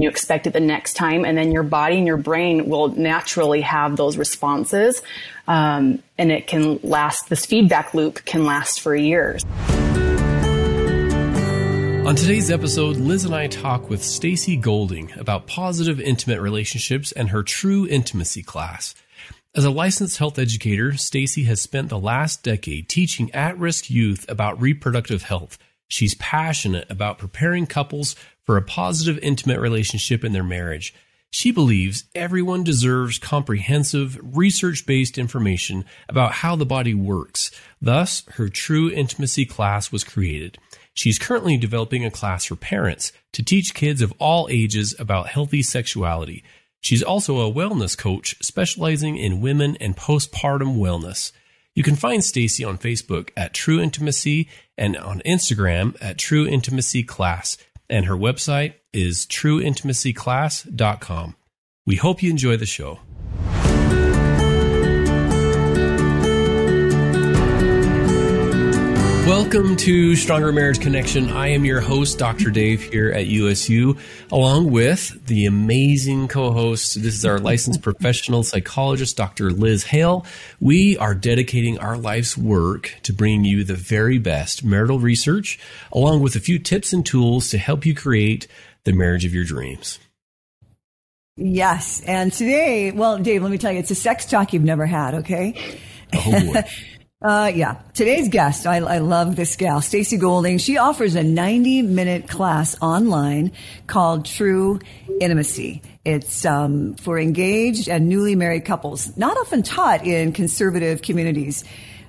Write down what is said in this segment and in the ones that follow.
You expect it the next time, and then your body and your brain will naturally have those responses. Um, and it can last, this feedback loop can last for years. On today's episode, Liz and I talk with Stacy Goulding about positive intimate relationships and her true intimacy class. As a licensed health educator, Stacy has spent the last decade teaching at-risk youth about reproductive health. She's passionate about preparing couples for a positive intimate relationship in their marriage. She believes everyone deserves comprehensive, research based information about how the body works. Thus, her True Intimacy class was created. She's currently developing a class for parents to teach kids of all ages about healthy sexuality. She's also a wellness coach specializing in women and postpartum wellness. You can find Stacy on Facebook at True Intimacy and on Instagram at True Intimacy Class. And her website is trueintimacyclass.com. We hope you enjoy the show. Welcome to Stronger Marriage Connection. I am your host, Dr. Dave, here at USU, along with the amazing co host. This is our licensed professional psychologist, Dr. Liz Hale. We are dedicating our life's work to bringing you the very best marital research, along with a few tips and tools to help you create the marriage of your dreams. Yes. And today, well, Dave, let me tell you, it's a sex talk you've never had, okay? Oh boy. Uh, yeah. Today's guest, I, I love this gal, Stacy Goulding. She offers a 90 minute class online called True Intimacy. It's um, for engaged and newly married couples, not often taught in conservative communities.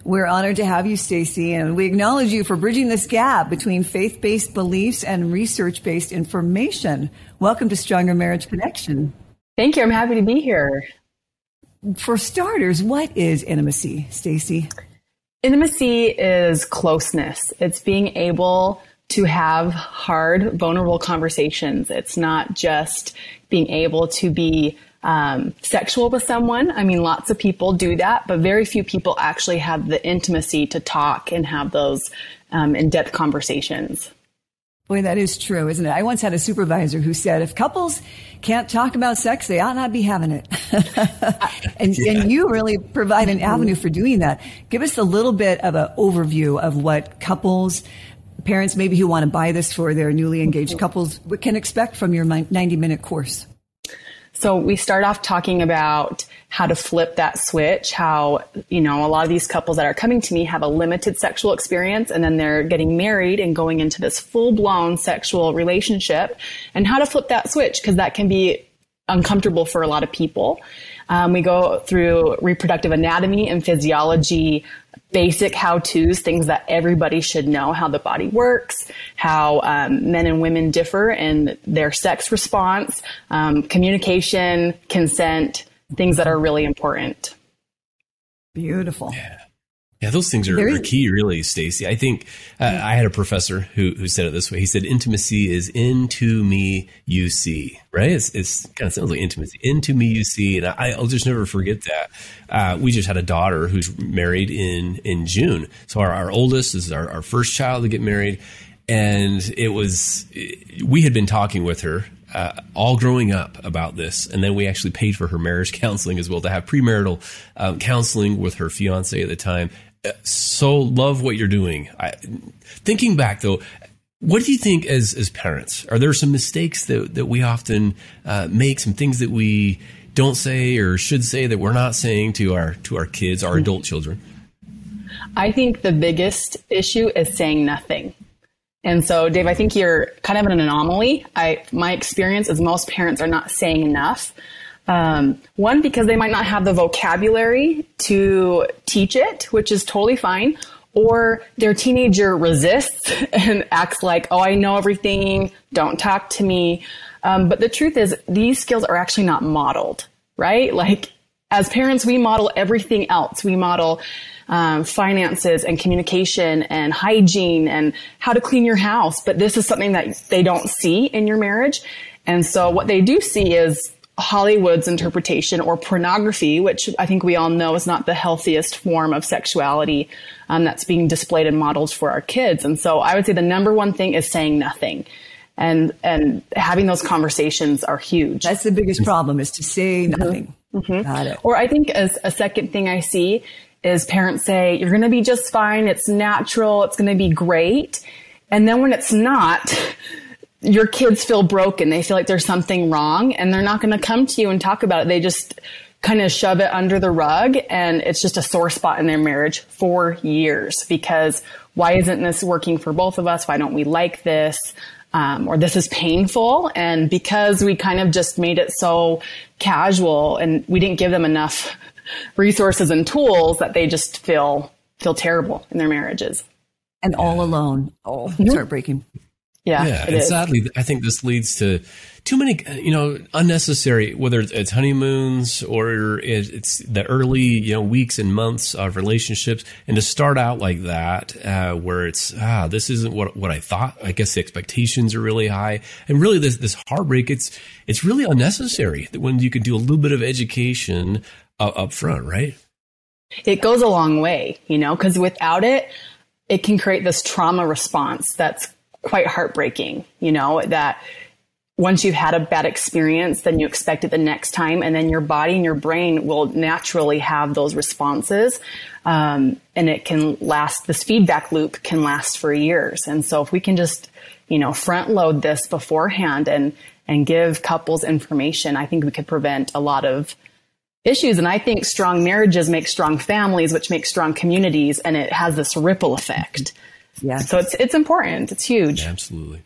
We're honored to have you, Stacy, and we acknowledge you for bridging this gap between faith-based beliefs and research-based information. Welcome to Stronger Marriage Connection. Thank you. I'm happy to be here. For starters, what is intimacy, Stacy? Intimacy is closeness. It's being able to have hard, vulnerable conversations. It's not just being able to be um, sexual with someone. I mean, lots of people do that, but very few people actually have the intimacy to talk and have those um, in depth conversations. Boy, that is true, isn't it? I once had a supervisor who said if couples can't talk about sex, they ought not be having it. and, yeah. and, you really provide an mm-hmm. avenue for doing that. Give us a little bit of an overview of what couples, parents maybe who want to buy this for their newly engaged mm-hmm. couples, can expect from your 90 minute course. So we start off talking about how to flip that switch, how, you know, a lot of these couples that are coming to me have a limited sexual experience and then they're getting married and going into this full blown sexual relationship and how to flip that switch because that can be uncomfortable for a lot of people. Um, we go through reproductive anatomy and physiology, basic how to's, things that everybody should know how the body works, how um, men and women differ in their sex response, um, communication, consent, things that are really important. Beautiful. Yeah. Yeah, those things are, are key, really, Stacy. I think uh, I had a professor who who said it this way. He said, "Intimacy is into me you see." Right? It's, it's kind of sounds like intimacy. Into me you see, and I, will just never forget that. Uh, we just had a daughter who's married in in June. So our, our oldest is our, our first child to get married, and it was we had been talking with her uh, all growing up about this, and then we actually paid for her marriage counseling as well to have premarital um, counseling with her fiance at the time so love what you're doing. I, thinking back though, what do you think as as parents? Are there some mistakes that that we often uh, make? Some things that we don't say or should say that we're not saying to our to our kids, our adult children? I think the biggest issue is saying nothing. And so, Dave, I think you're kind of an anomaly. I, my experience is most parents are not saying enough. Um, one, because they might not have the vocabulary to teach it, which is totally fine. or their teenager resists and acts like, oh, I know everything, don't talk to me. Um, but the truth is, these skills are actually not modeled, right? Like, as parents, we model everything else. We model um, finances and communication and hygiene and how to clean your house. But this is something that they don't see in your marriage. And so what they do see is Hollywood's interpretation or pornography, which I think we all know is not the healthiest form of sexuality um, that's being displayed and modeled for our kids. And so I would say the number one thing is saying nothing. And, and having those conversations are huge. That's the biggest problem is to say mm-hmm. nothing. Mm-hmm. Got it. Or I think as a second thing I see is parents say, you're going to be just fine. It's natural. It's going to be great. And then when it's not, your kids feel broken. They feel like there's something wrong and they're not going to come to you and talk about it. They just kind of shove it under the rug and it's just a sore spot in their marriage for years because why isn't this working for both of us? Why don't we like this? Um, or this is painful. And because we kind of just made it so casual and we didn't give them enough resources and tools that they just feel, feel terrible in their marriages. And all alone. Oh, it's heartbreaking. Yeah, yeah, and is. sadly, I think this leads to too many, you know, unnecessary. Whether it's honeymoons or it's the early, you know, weeks and months of relationships, and to start out like that, uh, where it's ah, this isn't what what I thought. I guess the expectations are really high, and really this this heartbreak. It's it's really unnecessary when you can do a little bit of education uh, up front, right? It goes a long way, you know, because without it, it can create this trauma response that's quite heartbreaking, you know, that once you've had a bad experience, then you expect it the next time, and then your body and your brain will naturally have those responses. Um, and it can last, this feedback loop can last for years. And so if we can just, you know, front load this beforehand and, and give couples information, I think we could prevent a lot of issues. And I think strong marriages make strong families, which make strong communities, and it has this ripple effect. Yeah. So it's it's important. It's huge. Absolutely.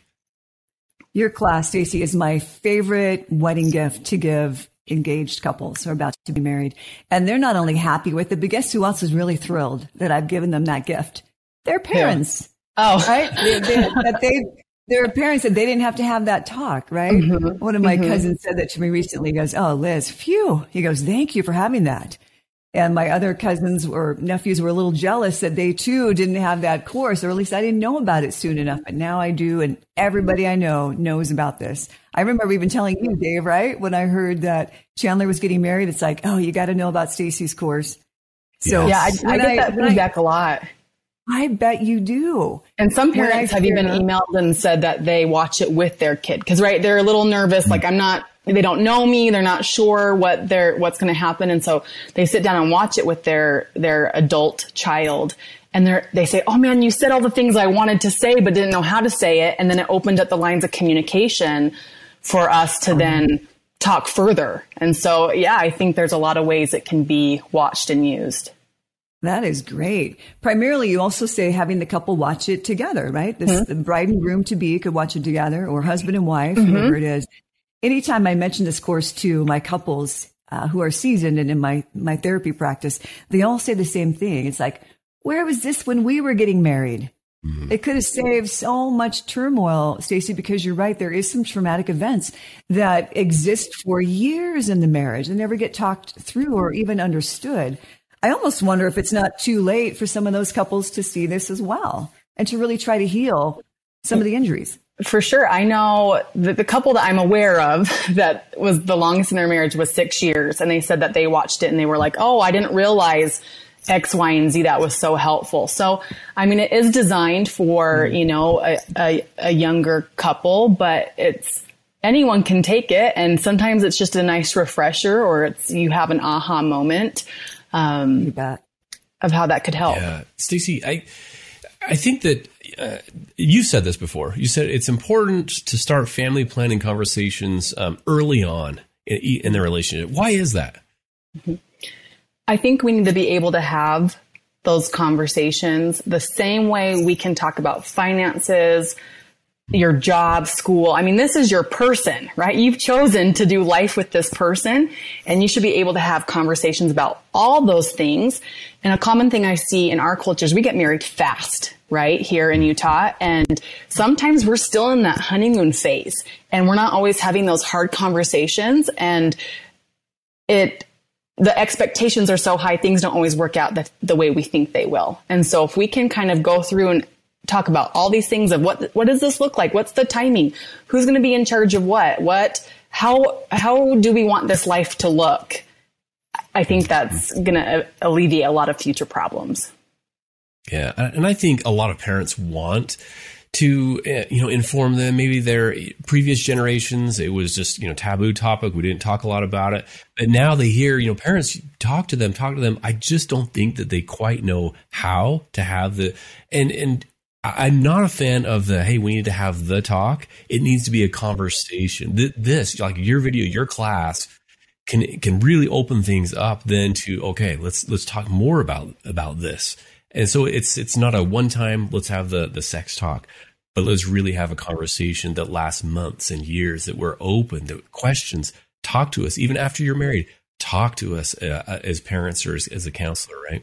Your class, Stacy, is my favorite wedding gift to give engaged couples who are about to be married. And they're not only happy with it, but guess who else is really thrilled that I've given them that gift? Their parents. Yeah. Oh, right. they, they, that they, their parents said they didn't have to have that talk, right? Mm-hmm. One of my mm-hmm. cousins said that to me recently. He goes, "Oh, Liz, phew." He goes, "Thank you for having that." And my other cousins or nephews were a little jealous that they too didn't have that course, or at least I didn't know about it soon enough. But now I do, and everybody I know knows about this. I remember even telling you, Dave, right? When I heard that Chandler was getting married, it's like, oh, you got to know about Stacy's course. So yeah, I, I get that feedback I, a lot. I bet you do. And some parents have even emailed and said that they watch it with their kid. Cause right, they're a little nervous. Like I'm not they don't know me. They're not sure what they're, what's going to happen. And so they sit down and watch it with their, their adult child. And they they say, Oh man, you said all the things I wanted to say, but didn't know how to say it. And then it opened up the lines of communication for us to then talk further. And so, yeah, I think there's a lot of ways it can be watched and used. That is great. Primarily, you also say having the couple watch it together, right? This, mm-hmm. The bride and groom to be could watch it together, or husband and wife, mm-hmm. whoever it is anytime I mention this course to my couples uh, who are seasoned and in my, my therapy practice, they all say the same thing. It's like, where was this when we were getting married? Mm-hmm. It could have saved so much turmoil, Stacy, because you're right. There is some traumatic events that exist for years in the marriage and never get talked through or even understood. I almost wonder if it's not too late for some of those couples to see this as well and to really try to heal some of the injuries. For sure. I know the, the couple that I'm aware of that was the longest in their marriage was six years. And they said that they watched it and they were like, Oh, I didn't realize X, Y, and Z that was so helpful. So, I mean, it is designed for, mm-hmm. you know, a, a, a younger couple, but it's, anyone can take it. And sometimes it's just a nice refresher or it's, you have an aha moment, um, of how that could help. Yeah. Stacy, I, I think that uh, you said this before. You said it's important to start family planning conversations um, early on in, in the relationship. Why is that? Mm-hmm. I think we need to be able to have those conversations the same way we can talk about finances, your job, school. I mean, this is your person, right? You've chosen to do life with this person and you should be able to have conversations about all those things. And a common thing I see in our culture is we get married fast, right? Here in Utah. And sometimes we're still in that honeymoon phase and we're not always having those hard conversations and it, the expectations are so high, things don't always work out the, the way we think they will. And so if we can kind of go through and talk about all these things of what what does this look like? What's the timing? Who's going to be in charge of what? What how how do we want this life to look? I think that's going to alleviate a lot of future problems. Yeah, and I think a lot of parents want to eh, you know inform them maybe their previous generations it was just you know taboo topic we didn't talk a lot about it but now they hear you know parents talk to them talk to them i just don't think that they quite know how to have the and and I'm not a fan of the hey, we need to have the talk. It needs to be a conversation. This, like your video, your class, can can really open things up. Then to okay, let's let's talk more about about this. And so it's it's not a one time. Let's have the the sex talk, but let's really have a conversation that lasts months and years. That we're open. That questions talk to us even after you're married. Talk to us uh, as parents or as, as a counselor, right?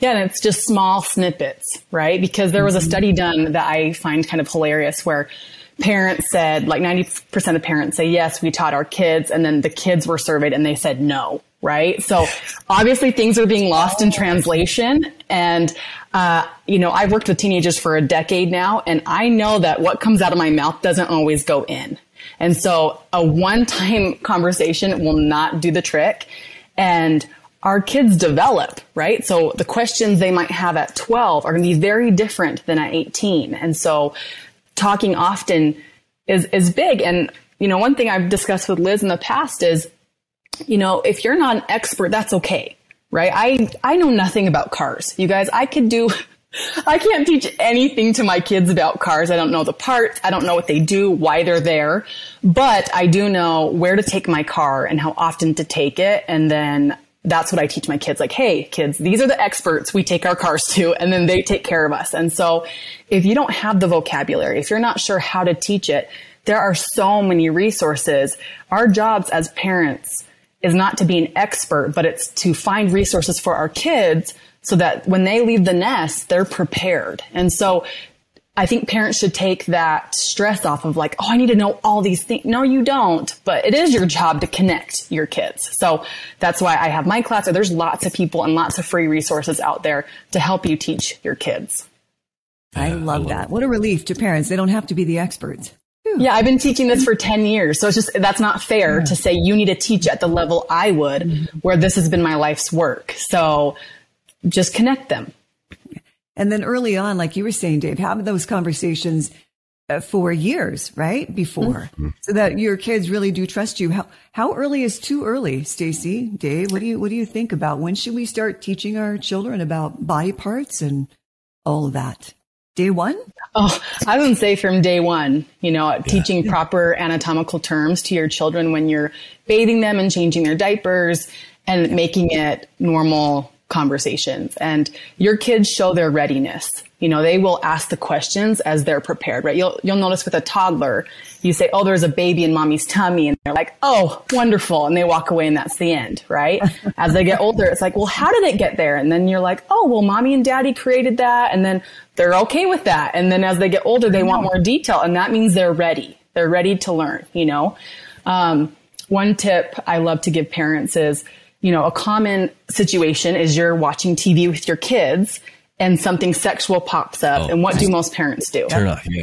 Yeah, and it's just small snippets, right? Because there was a mm-hmm. study done that I find kind of hilarious where parents said, like 90% of parents say, yes, we taught our kids. And then the kids were surveyed and they said no, right? So obviously things are being lost in translation. And, uh, you know, I've worked with teenagers for a decade now, and I know that what comes out of my mouth doesn't always go in. And so a one time conversation will not do the trick. And our kids develop, right? So the questions they might have at 12 are going to be very different than at 18. And so talking often is, is big. And, you know, one thing I've discussed with Liz in the past is, you know, if you're not an expert, that's okay, right? I, I know nothing about cars. You guys, I could do, I can't teach anything to my kids about cars. I don't know the parts. I don't know what they do, why they're there, but I do know where to take my car and how often to take it. And then that's what I teach my kids. Like, hey, kids, these are the experts we take our cars to, and then they take care of us. And so if you don't have the vocabulary, if you're not sure how to teach it, there are so many resources. Our jobs as parents is not to be an expert, but it's to find resources for our kids so that when they leave the nest, they're prepared. And so I think parents should take that stress off of like, oh, I need to know all these things. No, you don't, but it is your job to connect your kids. So that's why I have my class. There's lots of people and lots of free resources out there to help you teach your kids. I love, I love that. It. What a relief to parents. They don't have to be the experts. Whew. Yeah, I've been teaching this for 10 years. So it's just, that's not fair yeah. to say you need to teach at the level I would, mm-hmm. where this has been my life's work. So just connect them. And then early on, like you were saying, Dave, having those conversations uh, for years, right? Before, mm-hmm. so that your kids really do trust you. How how early is too early, Stacy, Dave? What do you what do you think about when should we start teaching our children about body parts and all of that? Day one? Oh, I wouldn't say from day one. You know, yeah. teaching proper anatomical terms to your children when you're bathing them and changing their diapers and making it normal conversations and your kids show their readiness. You know, they will ask the questions as they're prepared, right? You'll, you'll notice with a toddler, you say, Oh, there's a baby in mommy's tummy. And they're like, Oh, wonderful. And they walk away and that's the end, right? as they get older, it's like, well, how did it get there? And then you're like, Oh, well, mommy and daddy created that. And then they're okay with that. And then as they get older, they want more detail. And that means they're ready. They're ready to learn, you know? Um, one tip I love to give parents is, you know, a common situation is you're watching TV with your kids and something sexual pops up. Oh, and what do most parents do? Turn off, yeah.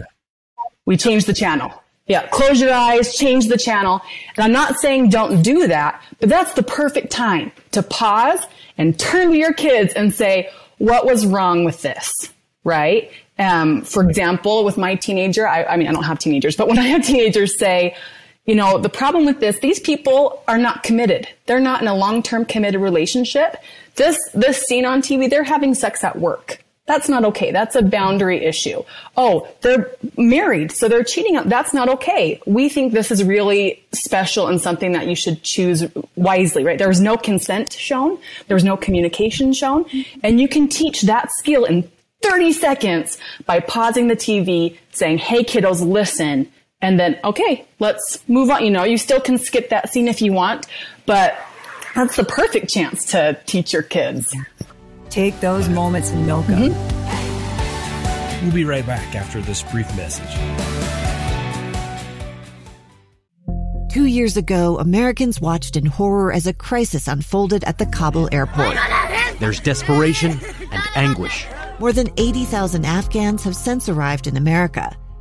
We change the channel. Yeah, close your eyes, change the channel. And I'm not saying don't do that, but that's the perfect time to pause and turn to your kids and say, what was wrong with this? Right? Um, for example, with my teenager, I, I mean, I don't have teenagers, but when I have teenagers say, you know, the problem with this, these people are not committed. They're not in a long-term committed relationship. This, this scene on TV, they're having sex at work. That's not okay. That's a boundary issue. Oh, they're married, so they're cheating. That's not okay. We think this is really special and something that you should choose wisely, right? There was no consent shown. There was no communication shown. And you can teach that skill in 30 seconds by pausing the TV, saying, Hey kiddos, listen. And then, okay, let's move on. You know, you still can skip that scene if you want, but that's the perfect chance to teach your kids. Take those moments and milk them. Mm-hmm. We'll be right back after this brief message. Two years ago, Americans watched in horror as a crisis unfolded at the Kabul airport. There's desperation and anguish. More than 80,000 Afghans have since arrived in America,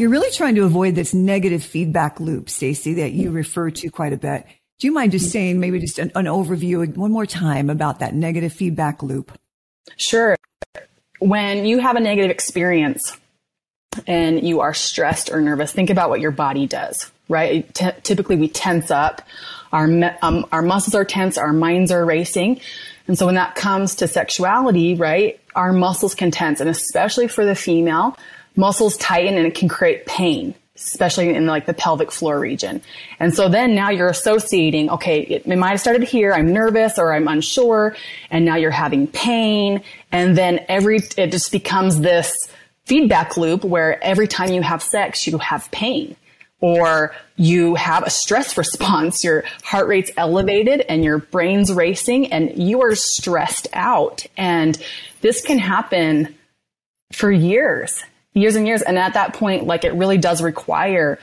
You're really trying to avoid this negative feedback loop, Stacy, that you refer to quite a bit. Do you mind just saying maybe just an, an overview one more time about that negative feedback loop? Sure. When you have a negative experience and you are stressed or nervous, think about what your body does, right? T- typically we tense up. Our, um, our muscles are tense. Our minds are racing. And so when that comes to sexuality, right, our muscles can tense and especially for the female, muscles tighten and it can create pain, especially in like the pelvic floor region. And so then now you're associating, okay, it, it might have started here. I'm nervous or I'm unsure. And now you're having pain. And then every, it just becomes this feedback loop where every time you have sex, you have pain or you have a stress response, your heart rate's elevated and your brain's racing and you are stressed out. And this can happen for years, years and years. And at that point, like it really does require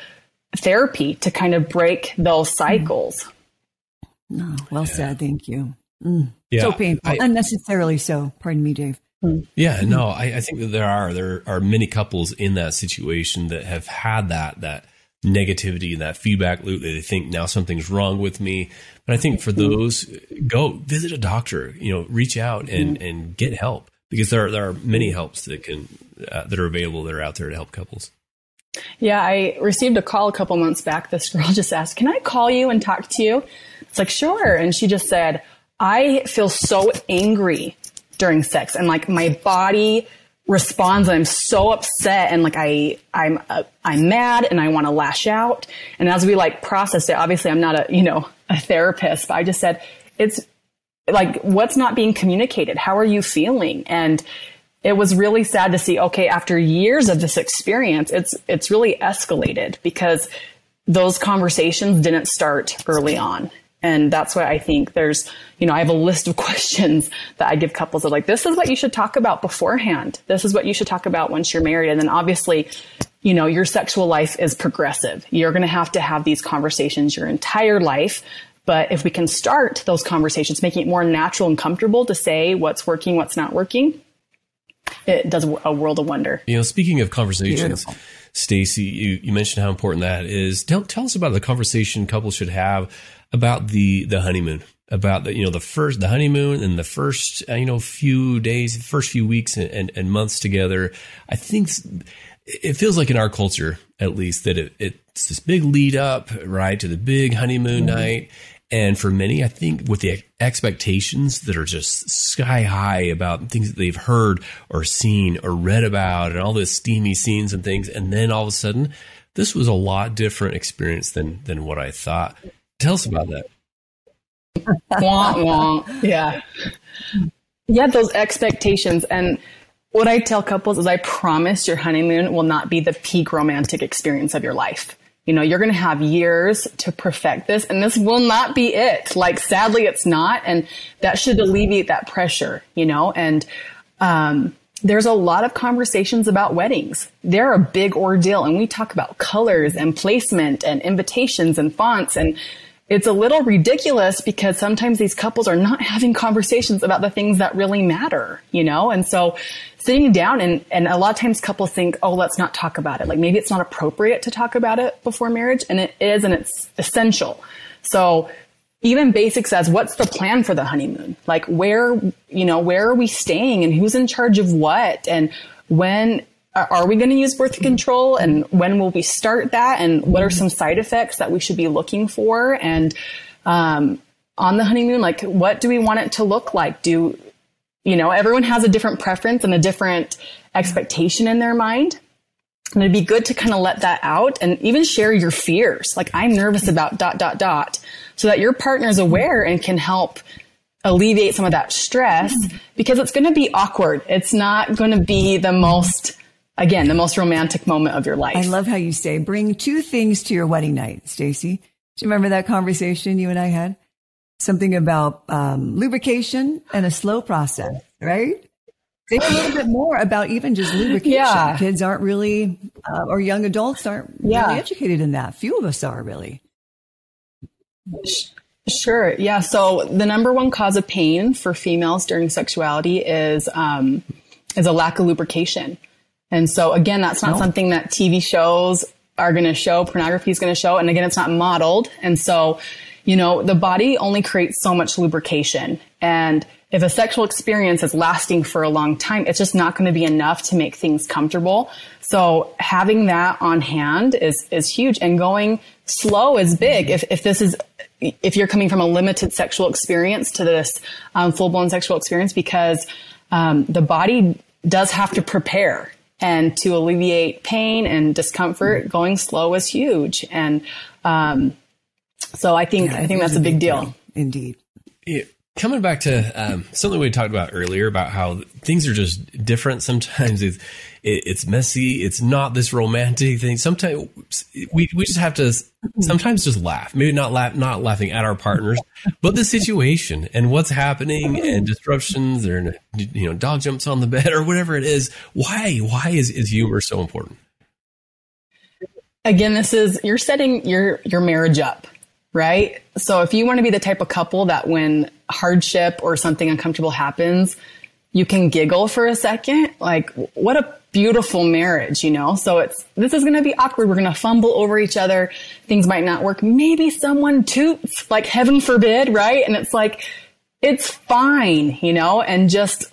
therapy to kind of break those cycles. No, oh, well yeah. said. Thank you. Mm. Yeah, so painful, I, unnecessarily so. Pardon me, Dave. Yeah, no, I, I think that there are there are many couples in that situation that have had that that negativity and that feedback loop that they think now something's wrong with me. But I think for those, go visit a doctor, you know, reach out and, mm-hmm. and get help because there are, there are many helps that can, uh, that are available that are out there to help couples. Yeah, I received a call a couple months back. This girl just asked, can I call you and talk to you? It's like, sure. And she just said, I feel so angry during sex and like my body responds I'm so upset and like I I'm uh, I'm mad and I want to lash out and as we like processed it obviously I'm not a you know a therapist but I just said it's like what's not being communicated how are you feeling and it was really sad to see okay after years of this experience it's it's really escalated because those conversations didn't start early on and that's why I think there's, you know, I have a list of questions that I give couples of like, this is what you should talk about beforehand. This is what you should talk about once you're married. And then obviously, you know, your sexual life is progressive. You're going to have to have these conversations your entire life. But if we can start those conversations, making it more natural and comfortable to say what's working, what's not working, it does a world of wonder. You know, speaking of conversations, Stacy, you, you mentioned how important that is. Tell, tell us about the conversation couples should have about the the honeymoon about the you know the first the honeymoon and the first uh, you know few days first few weeks and, and, and, months together i think it feels like in our culture at least that it, it's this big lead up right to the big honeymoon mm-hmm. night and for many i think with the expectations that are just sky high about things that they've heard or seen or read about and all those steamy scenes and things and then all of a sudden this was a lot different experience than than what i thought Tell us about that. wah, wah. Yeah. Yeah, those expectations. And what I tell couples is I promise your honeymoon will not be the peak romantic experience of your life. You know, you're going to have years to perfect this and this will not be it. Like sadly it's not. And that should alleviate that pressure, you know, and, um, there's a lot of conversations about weddings. They're a big ordeal and we talk about colors and placement and invitations and fonts and it's a little ridiculous because sometimes these couples are not having conversations about the things that really matter, you know? And so sitting down and, and a lot of times couples think, oh, let's not talk about it. Like maybe it's not appropriate to talk about it before marriage and it is and it's essential. So even basics as what's the plan for the honeymoon? Like where, you know, where are we staying and who's in charge of what? And when are we going to use birth control and when will we start that? And what are some side effects that we should be looking for? And, um, on the honeymoon, like what do we want it to look like? Do, you know, everyone has a different preference and a different expectation in their mind. And it'd be good to kind of let that out and even share your fears. Like I'm nervous about dot, dot, dot so that your partner is aware and can help alleviate some of that stress because it's going to be awkward. It's not going to be the most, again, the most romantic moment of your life. I love how you say bring two things to your wedding night, Stacy. Do you remember that conversation you and I had? Something about um, lubrication and a slow process, right? Say a little bit more about even just lubrication. Yeah. Kids aren't really, uh, or young adults aren't Yeah. really educated in that. Few of us are really. Sure. Yeah. So the number one cause of pain for females during sexuality is um, is a lack of lubrication. And so again, that's not something that TV shows are going to show. Pornography is going to show. And again, it's not modeled. And so, you know, the body only creates so much lubrication. And if a sexual experience is lasting for a long time, it's just not going to be enough to make things comfortable. So having that on hand is, is huge and going slow is big. If, if this is, if you're coming from a limited sexual experience to this um, full blown sexual experience, because um, the body does have to prepare and to alleviate pain and discomfort, going slow is huge. And um, so I think Yeah, I think that's a big deal. Indeed. Yeah, coming back to um, something we talked about earlier about how things are just different. Sometimes it's it, it's messy. It's not this romantic thing. Sometimes we we just have to sometimes just laugh. Maybe not laugh, not laughing at our partners, but the situation and what's happening and disruptions. Or you know, dog jumps on the bed or whatever it is. Why why is is humor so important? again this is you're setting your your marriage up right? So if you want to be the type of couple that when hardship or something uncomfortable happens you can giggle for a second like what a beautiful marriage you know? So it's this is going to be awkward. We're going to fumble over each other. Things might not work. Maybe someone toots like heaven forbid right? And it's like it's fine you know? And just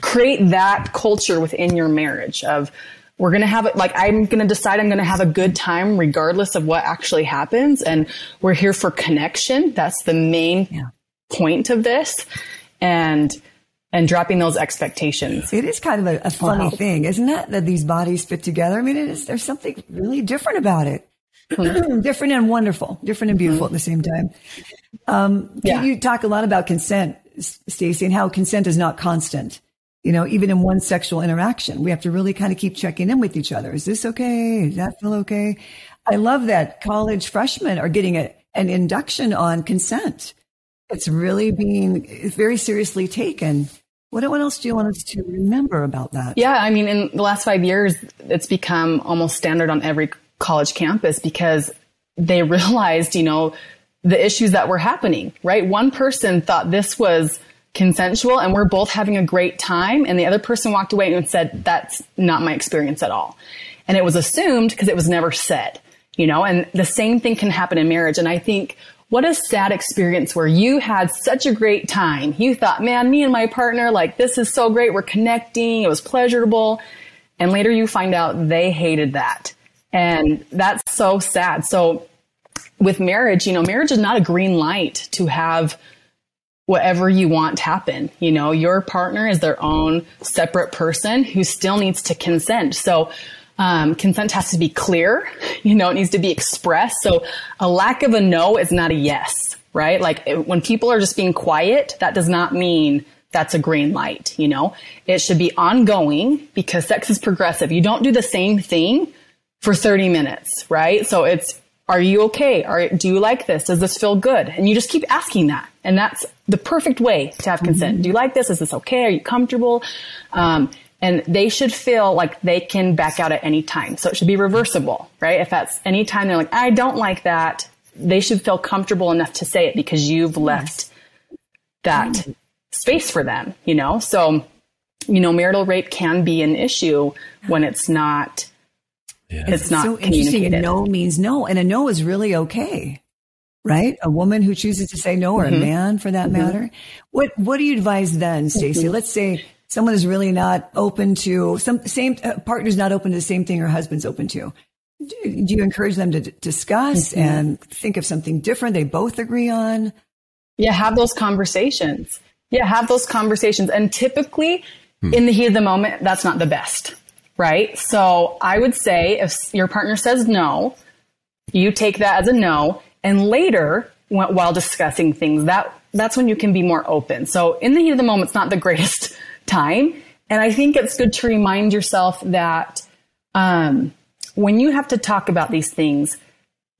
create that culture within your marriage of we're going to have it like I'm going to decide I'm going to have a good time regardless of what actually happens and we're here for connection that's the main Yeah. point of this and and dropping those expectations It is kind of a, a funny Wow. thing, isn't it? That these bodies fit together. I mean, it is, there's something really different about it. different and wonderful, different and beautiful at the same time. Um, Yeah. You talk a lot about consent, S- Stacey, and how consent is not constant. You know, even in one sexual interaction, we have to really kind of keep checking in with each other. Is this okay? Does that feel okay? I love that college freshmen are getting a, an induction on consent. It's really being very seriously taken. What, what else do you want us to remember about that? Yeah, I mean, in the last five years, it's become almost standard on every college campus because they realized, you know, the issues that were happening, right? One person thought this was consensual and we're both having a great time. And the other person walked away and said, that's not my experience at all. And it was assumed because it was never said, you know, and the same thing can happen in marriage. And I think what a sad experience where you had such a great time. You thought, man, me and my partner, like, this is so great. We're connecting. It was pleasurable. And later you find out they hated that. And that's so sad. So with marriage, you know, marriage is not a green light to have whatever you want to happen. You know, your partner is their own separate person who still needs to consent. So, um, consent has to be clear. You know, it needs to be expressed. So a lack of a no is not a yes, right? Like it- when people are just being quiet, that does not mean that's a green light. You know, it should be ongoing because sex is progressive. You don't do the same thing for 30 minutes, right? So it's, are you okay? Are, do you like this? Does this feel good? And you just keep asking that. And that's the perfect way to have consent. Do you like this? Is this okay? Are you comfortable? Um, and they should feel like they can back out at any time. So it should be reversible, right? If that's any time they're like, I don't like that, they should feel comfortable enough to say it because you've left that space for them, you know? So, you know, marital rape can be an issue when it's not, Yeah. it's not so interesting. No means no, and a no is really okay. Right? A woman who chooses to say no, or mm-hmm. a man for that mm-hmm. matter. What What do you advise then, Stacy? Mm-hmm. Let's say someone is really not open to some same uh, partner's not open to the same thing her husband's open to. Do, do you encourage them to d- discuss mm-hmm. and think of something different they both agree on? Yeah, have those conversations. Yeah, have those conversations. And typically, hmm. in the heat of the moment, that's not the best, right? So I would say if your partner says no, you take that as a no. And later, while discussing things, that that's when you can be more open. So in the heat of the moment, it's not the greatest time. And I think it's good to remind yourself that um, when you have to talk about these things,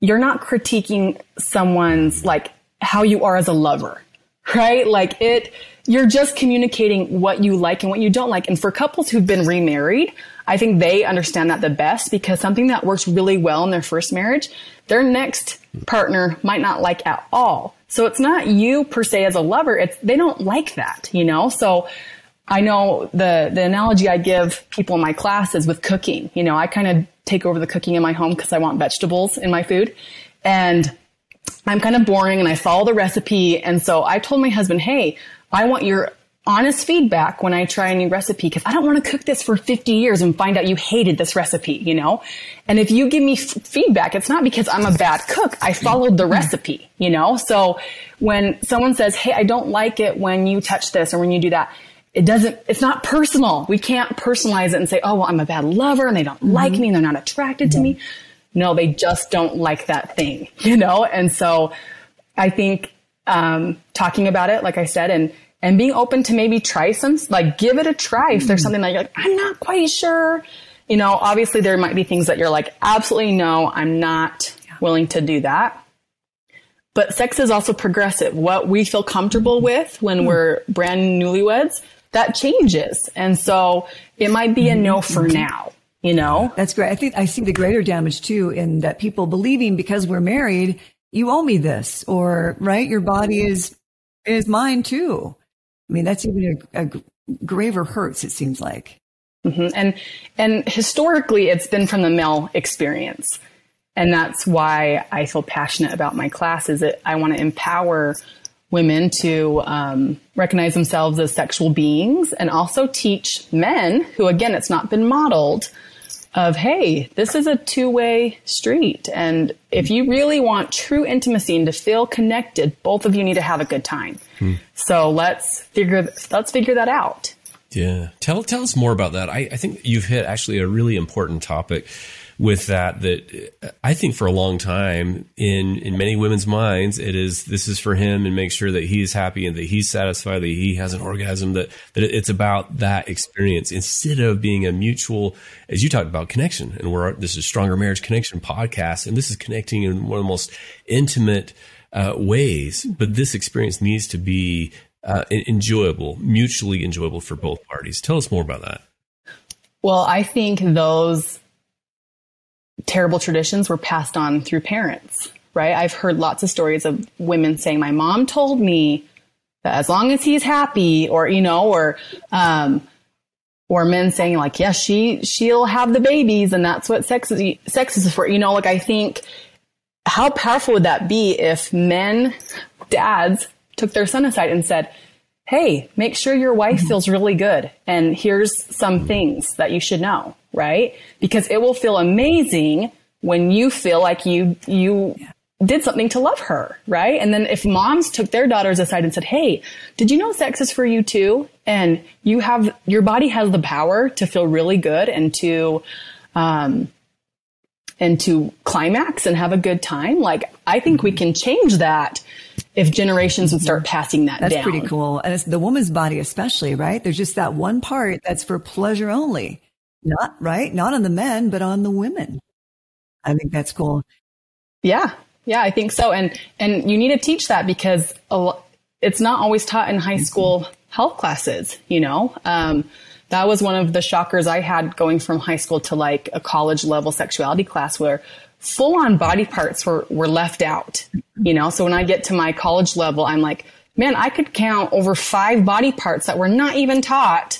you're not critiquing someone's like how you are as a lover, right? Like it, you're just communicating what you like and what you don't like. And for couples who've been remarried, I think they understand that the best because something that works really well in their first marriage, their next partner might not like at all. So it's not you per se as a lover. It's, they don't like that, you know? So I know the, the analogy I give people in my class is with cooking. You know, I kind of take over the cooking in my home because I want vegetables in my food. And I'm kind of boring and I follow the recipe. And so I told my husband, Hey, I want your honest feedback when I try a new recipe because I don't want to cook this for 50 years and find out you hated this recipe, you know? And if you give me f- feedback, it's not because I'm a bad cook. I followed the recipe, you know? So when someone says, Hey, I don't like it when you touch this or when you do that, it doesn't, it's not personal. We can't personalize it and say, Oh, well, I'm a bad lover and they don't mm-hmm. like me and they're not attracted mm-hmm. to me. No, they just don't like that thing, you know? And so I think, um, talking about it, like I said, and, and being open to maybe try some, like give it a try. If there's mm. something that you're like, I'm not quite sure, you know, obviously there might be things that you're like, absolutely no, I'm not willing to do that. But sex is also progressive. What we feel comfortable mm-hmm. with when mm. we're brand newlyweds, that changes. And so it might be a no for now you know? That's great. I think I see the greater damage too in that people believing because we're married, you owe me this or right. Your body is, is mine too. I mean, that's even a, a graver hurts. It seems like. Mm-hmm. And, and historically it's been from the male experience. And that's why I feel passionate about my class is that I want to empower women to um, recognize themselves as sexual beings and also teach men who again it's not been modeled of, hey, this is a two way street. And if you really want true intimacy and to feel connected, both of you need to have a good time. Hmm. So let's figure, let's figure that out. Yeah. Tell, tell us more about that. I, I think you've hit actually a really important topic with that that I think for a long time in in many women's minds it is this is for him and make sure that he's happy and that he's satisfied that he has an orgasm that that it's about that experience. Instead of being a mutual as you talked about connection and we're this is stronger marriage connection podcast and this is connecting in one of the most intimate uh, ways. But this experience needs to be uh, enjoyable mutually enjoyable for both parties. Tell us more about that. Well, I think those terrible traditions were passed on through parents, right? I've heard lots of stories of women saying, my mom told me that as long as he's happy or, you know, or, um, or men saying like, yes, she, she'll have the babies and that's what sex is, sex is for. You know, like I think how powerful would that be if men, dads took their son aside and said, Hey, make sure your wife mm-hmm. feels really good. And here's some things that you should know right? Because it will feel amazing when you feel like you, you did something to love her, right? And then if moms took their daughters aside and said, Hey, did you know sex is for you too? And you have, your body has the power to feel really good and to, um, and to climax and have a good time. Like, I think we can change that if generations would start passing that down. that's down. pretty cool. And it's the woman's body, especially, right? There's just that one part that's for pleasure only. Not right, not on the men, but on the women. I think that's cool. Yeah, yeah, I think so. And and you need to teach that because it's not always taught in high mm-hmm. school health classes. You know, um, that was one of the shockers I had going from high school to like a college level sexuality class where full on body parts were were left out. You know, so when I get to my college level, I'm like, man, I could count over five body parts that were not even taught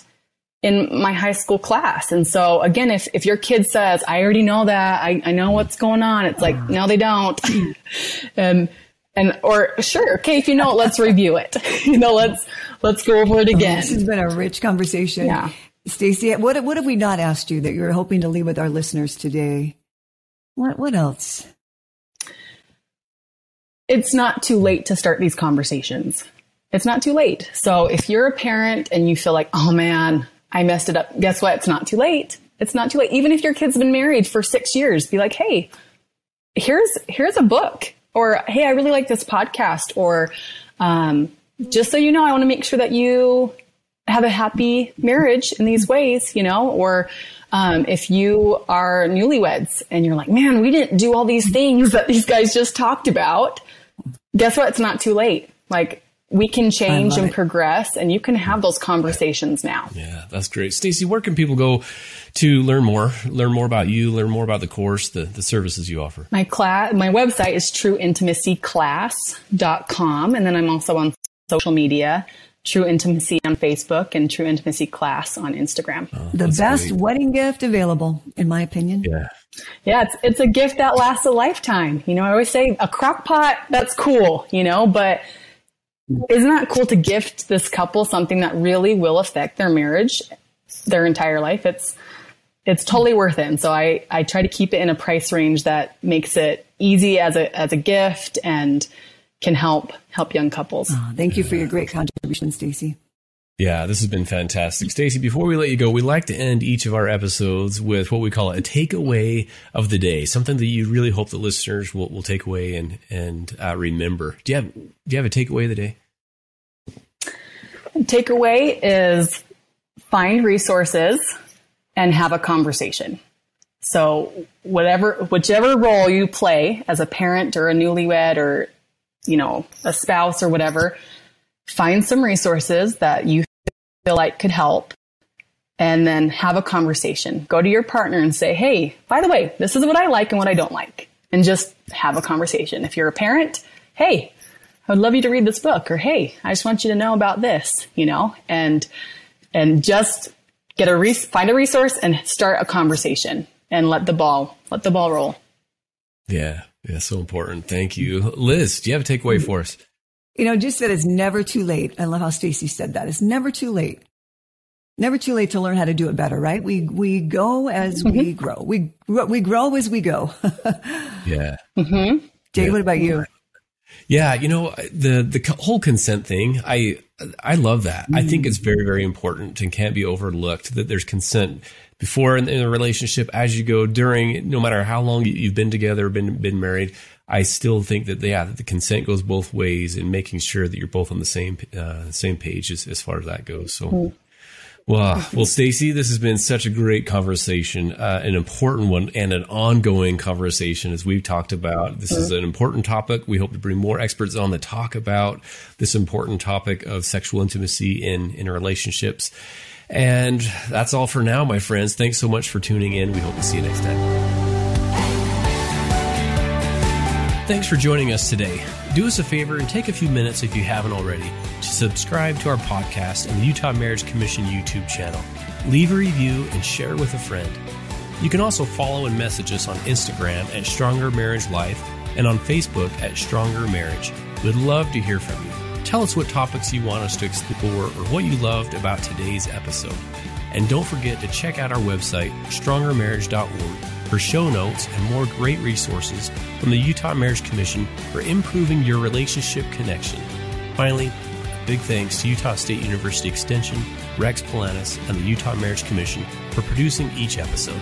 in my high school class. And so again, if, if your kid says, I already know that, I, I know what's going on, it's like, no, they don't. um, And or sure, okay, if you know it, let's review it. you know, let's let's go over it again. This has been a rich conversation. Yeah. Stacy, what what have we not asked you that you're hoping to leave with our listeners today? What what else? It's not too late to start these conversations. It's not too late. So if you're a parent and you feel like, oh man, I messed it up, guess what? It's not too late. It's not too late. Even if your kid's been married for six years, be like, hey, here's here's a book, or hey, I really like this podcast, or um, just so you know, I want to make sure that you have a happy marriage in these ways, you know, or um, if you are newlyweds and you're like, man, we didn't do all these things that these guys just talked about. Guess what? It's not too late. Like we can change and it. progress and you can have those conversations now. Yeah, that's great. Stacy, where can people go to learn more, learn more about you, learn more about the course, the, the services you offer? My class, my website is trueintimacyclass.com. And then I'm also on social media, True Intimacy on Facebook and True Intimacy Class on Instagram. Oh, the best great. wedding gift available, in my opinion. Yeah. Yeah, it's, it's a gift that lasts a lifetime. You know, I always say a crock pot, that's cool, you know, but isn't that cool to gift this couple something that really will affect their marriage, their entire life? It's, it's totally worth it. And so I, I try to keep it in a price range that makes it easy as a, as a gift and can help, help young couples. Oh, thank you for your great contribution, Stacy. Yeah, this has been fantastic. Stacy, before we let you go, we like to end each of our episodes with what we call a takeaway of the day, something that you really hope the listeners will, will take away and, and uh, remember. Do you have, do you have a takeaway of the day? Takeaway is find resources and have a conversation. So whatever, whichever role you play as a parent or a newlywed or, you know, a spouse or whatever, find some resources that you feel like could help and then have a conversation. Go to your partner and say, Hey, by the way, this is what I like and what I don't like. And just have a conversation. If you're a parent, Hey, I would love you to read this book or Hey, I just want you to know about this, you know, and, and just get a res- find a resource and start a conversation and let the ball, let the ball roll. Yeah. Yeah. So important. Thank you. Liz, do you have a takeaway for us? You know, just that it's never too late. I love how Stacy said that. It's never too late. Never too late to learn how to do it better, right? We we go as mm-hmm. we grow. We we grow as we go. yeah. Mm-hmm. Jay, yeah. what about you? Yeah, you know the the whole consent thing. I I love that. Mm-hmm. I think it's very very important and can't be overlooked that there's consent before in, in a relationship, as you go, during, no matter how long you've been together, been been married. I still think that yeah, that the consent goes both ways and making sure that you're both on the same uh, same page as, as far as that goes. So. Mm-hmm. Well, well, Stacy, this has been such a great conversation, uh, an important one, and an ongoing conversation as we've talked about. This is an important topic. We hope to bring more experts on to talk about this important topic of sexual intimacy in in relationships. And that's all for now, my friends. Thanks so much for tuning in. We hope to see you next time. Thanks for joining us today. Do us a favor and take a few minutes if you haven't already to subscribe to our podcast and the Utah Marriage Commission YouTube channel. Leave a review and share with a friend. You can also follow and message us on Instagram at Stronger Marriage Life and on Facebook at Stronger Marriage. We'd love to hear from you. Tell us what topics you want us to explore or what you loved about today's episode. And don't forget to check out our website, strongermarriage.org for show notes and more great resources from the Utah Marriage Commission for improving your relationship connection. Finally, big thanks to Utah State University Extension, Rex Polanis, and the Utah Marriage Commission for producing each episode.